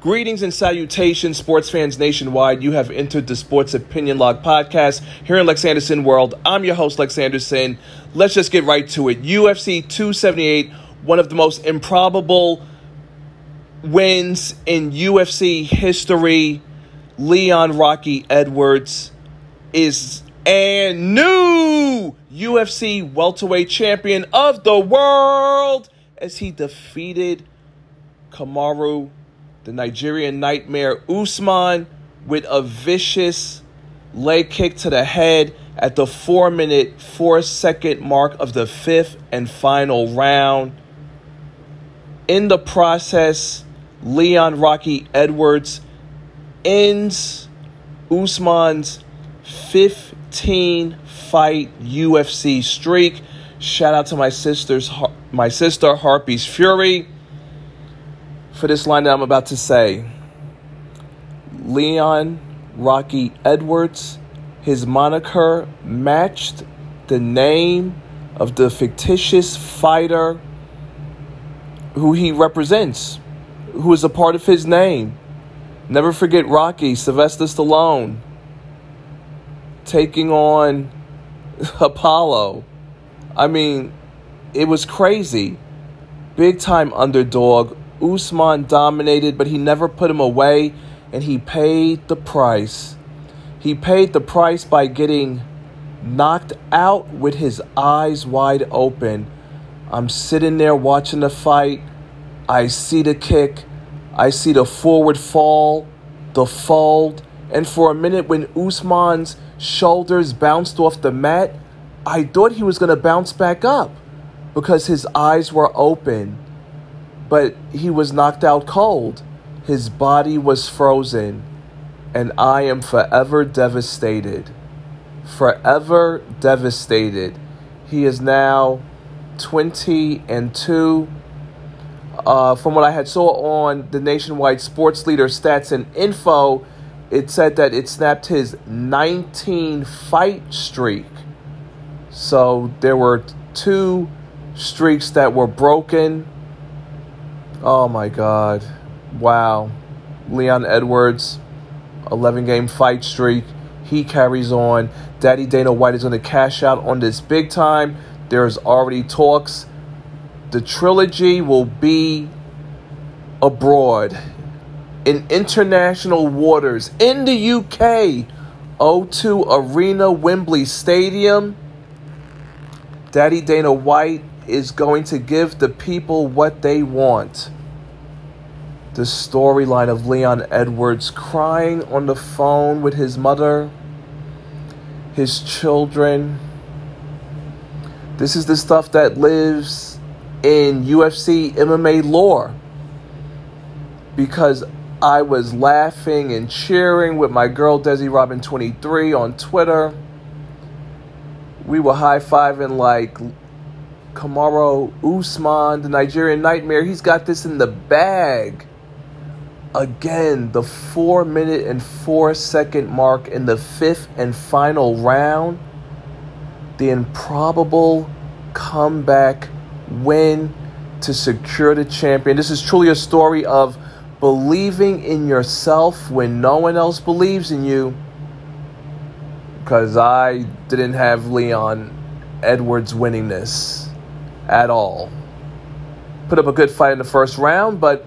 Greetings and salutations, sports fans nationwide. You have entered the Sports Opinion Log podcast here in Lex Anderson World. I'm your host, Lex Anderson. Let's just get right to it. UFC 278, one of the most improbable wins in UFC history. Leon Rocky Edwards is a new UFC welterweight champion of the world as he defeated Kamaru the Nigerian Nightmare Usman with a vicious leg kick to the head at the 4 minute 4 second mark of the fifth and final round. In the process, Leon Rocky Edwards ends Usman's 15 fight UFC streak. Shout out to my sister's my sister Harpy's Fury for this line that I'm about to say. Leon Rocky Edwards, his moniker matched the name of the fictitious fighter who he represents, who is a part of his name. Never forget Rocky, Sylvester Stallone, taking on Apollo. I mean, it was crazy. Big time underdog Usman dominated, but he never put him away, and he paid the price. He paid the price by getting knocked out with his eyes wide open. I'm sitting there watching the fight. I see the kick. I see the forward fall, the fold. And for a minute, when Usman's shoulders bounced off the mat, I thought he was going to bounce back up because his eyes were open but he was knocked out cold. His body was frozen, and I am forever devastated. Forever devastated. He is now 20 and 2. Uh, from what I had saw on the nationwide sports leader stats and info, it said that it snapped his 19 fight streak. So there were two streaks that were broken Oh my God. Wow. Leon Edwards, 11 game fight streak. He carries on. Daddy Dana White is going to cash out on this big time. There's already talks. The trilogy will be abroad in international waters in the UK. O2 Arena, Wembley Stadium. Daddy Dana White is going to give the people what they want. The storyline of Leon Edwards crying on the phone with his mother, his children. This is the stuff that lives in UFC MMA lore. Because I was laughing and cheering with my girl Desi Robin 23 on Twitter. We were high fiving like Kamaru Usman, the Nigerian Nightmare, he's got this in the bag. Again, the four minute and four second mark in the fifth and final round. The improbable comeback win to secure the champion. This is truly a story of believing in yourself when no one else believes in you. Because I didn't have Leon Edwards winning this at all. Put up a good fight in the first round, but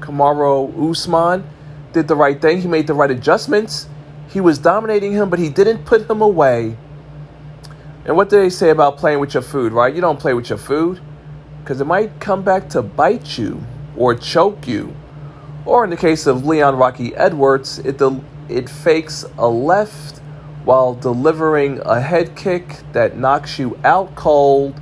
Kamaru Usman did the right thing. He made the right adjustments. He was dominating him, but he didn't put him away. And what do they say about playing with your food, right? You don't play with your food because it might come back to bite you or choke you. Or in the case of Leon Rocky Edwards, it, del- it fakes a left while delivering a head kick that knocks you out cold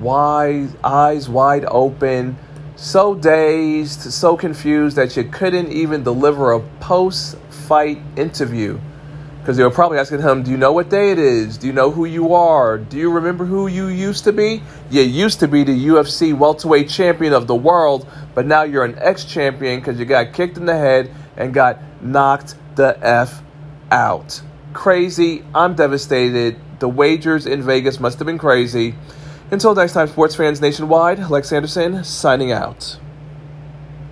wide, eyes wide open, so dazed, so confused that you couldn't even deliver a post fight interview. Because they were probably asking him, Do you know what day it is? Do you know who you are? Do you remember who you used to be? You used to be the UFC welterweight champion of the world, but now you're an ex champion because you got kicked in the head and got knocked the F out. Crazy. I'm devastated. The wagers in Vegas must have been crazy. Until next time, sports fans nationwide, Lex Anderson signing out.